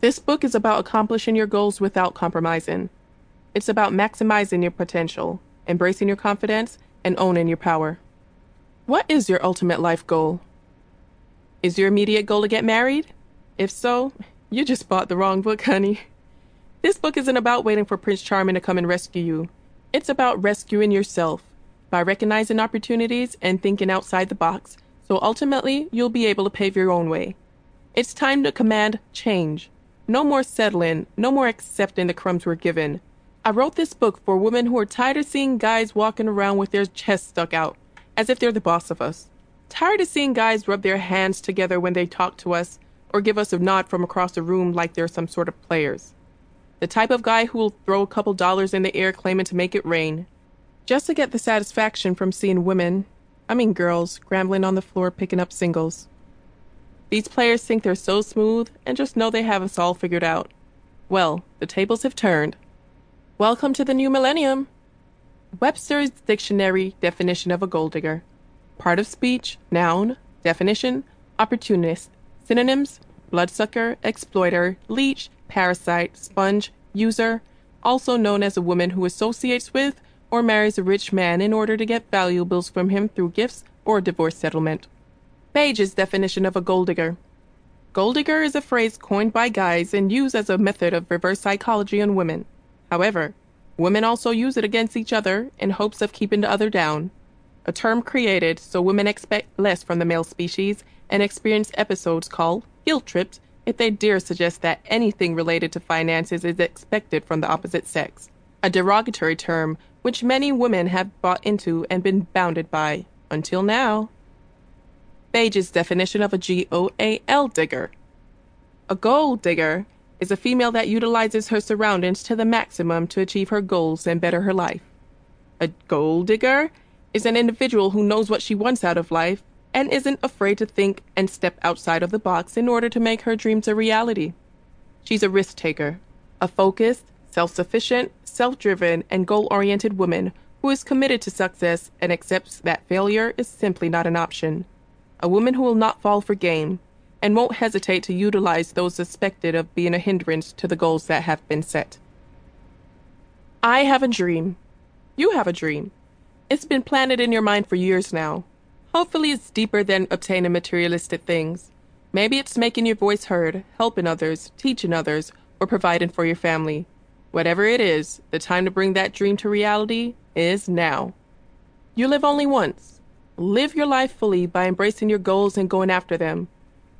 This book is about accomplishing your goals without compromising. It's about maximizing your potential, embracing your confidence, and owning your power. What is your ultimate life goal? Is your immediate goal to get married? If so, you just bought the wrong book, honey. This book isn't about waiting for Prince Charming to come and rescue you. It's about rescuing yourself by recognizing opportunities and thinking outside the box, so ultimately you'll be able to pave your own way. It's time to command change. No more settling, no more accepting the crumbs we're given. I wrote this book for women who are tired of seeing guys walking around with their chests stuck out, as if they're the boss of us. Tired of seeing guys rub their hands together when they talk to us, or give us a nod from across the room like they're some sort of players. The type of guy who will throw a couple dollars in the air claiming to make it rain, just to get the satisfaction from seeing women, I mean girls, scrambling on the floor picking up singles. These players think they're so smooth and just know they have us all figured out. Well, the tables have turned. Welcome to the new millennium. Webster's Dictionary definition of a gold digger. Part of speech, noun, definition, opportunist, synonyms, bloodsucker, exploiter, leech, parasite, sponge, user, also known as a woman who associates with or marries a rich man in order to get valuables from him through gifts or divorce settlement. Baje's definition of a gold digger. Gold digger is a phrase coined by guys and used as a method of reverse psychology on women. However, women also use it against each other in hopes of keeping the other down. A term created so women expect less from the male species and experience episodes called guilt trips if they dare suggest that anything related to finances is expected from the opposite sex. A derogatory term which many women have bought into and been bounded by, until now. Baje's definition of a G O A L digger. A gold digger is a female that utilizes her surroundings to the maximum to achieve her goals and better her life. A gold digger is an individual who knows what she wants out of life and isn't afraid to think and step outside of the box in order to make her dreams a reality. She's a risk taker, a focused, self sufficient, self driven, and goal oriented woman who is committed to success and accepts that failure is simply not an option. A woman who will not fall for game and won't hesitate to utilize those suspected of being a hindrance to the goals that have been set. I have a dream. You have a dream. It's been planted in your mind for years now. Hopefully, it's deeper than obtaining materialistic things. Maybe it's making your voice heard, helping others, teaching others, or providing for your family. Whatever it is, the time to bring that dream to reality is now. You live only once. Live your life fully by embracing your goals and going after them.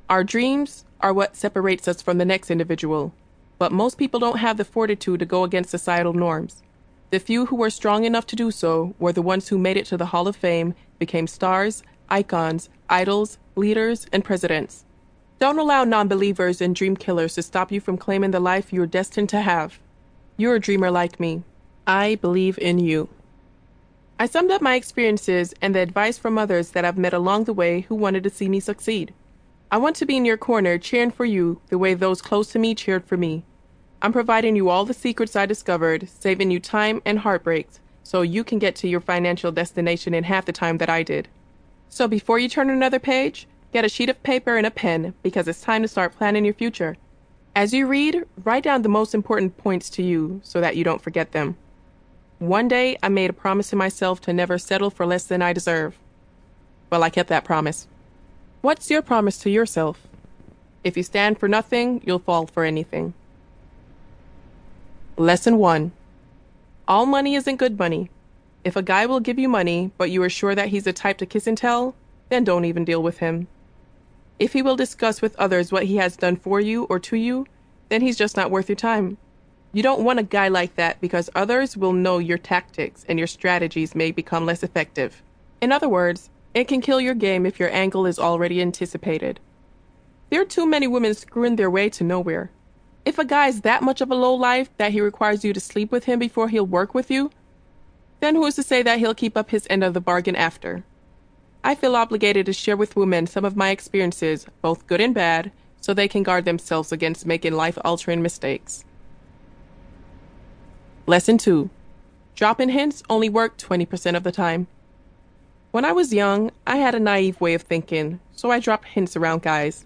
Our dreams are what separates us from the next individual, but most people don't have the fortitude to go against societal norms. The few who were strong enough to do so were the ones who made it to the Hall of Fame, became stars, icons, idols, leaders, and presidents. Don't allow non believers and dream killers to stop you from claiming the life you're destined to have. You're a dreamer like me. I believe in you. I summed up my experiences and the advice from others that I've met along the way who wanted to see me succeed. I want to be in your corner cheering for you the way those close to me cheered for me. I'm providing you all the secrets I discovered, saving you time and heartbreaks so you can get to your financial destination in half the time that I did. So before you turn another page, get a sheet of paper and a pen because it's time to start planning your future. As you read, write down the most important points to you so that you don't forget them. One day, I made a promise to myself to never settle for less than I deserve. Well, I kept that promise. What's your promise to yourself? If you stand for nothing, you'll fall for anything. Lesson 1 All money isn't good money. If a guy will give you money, but you are sure that he's the type to kiss and tell, then don't even deal with him. If he will discuss with others what he has done for you or to you, then he's just not worth your time. You don't want a guy like that because others will know your tactics and your strategies may become less effective. In other words, it can kill your game if your angle is already anticipated. There are too many women screwing their way to nowhere. If a guy is that much of a low life that he requires you to sleep with him before he'll work with you, then who is to say that he'll keep up his end of the bargain after? I feel obligated to share with women some of my experiences, both good and bad, so they can guard themselves against making life altering mistakes. Lesson 2 Dropping hints only work 20% of the time. When I was young, I had a naive way of thinking, so I dropped hints around guys.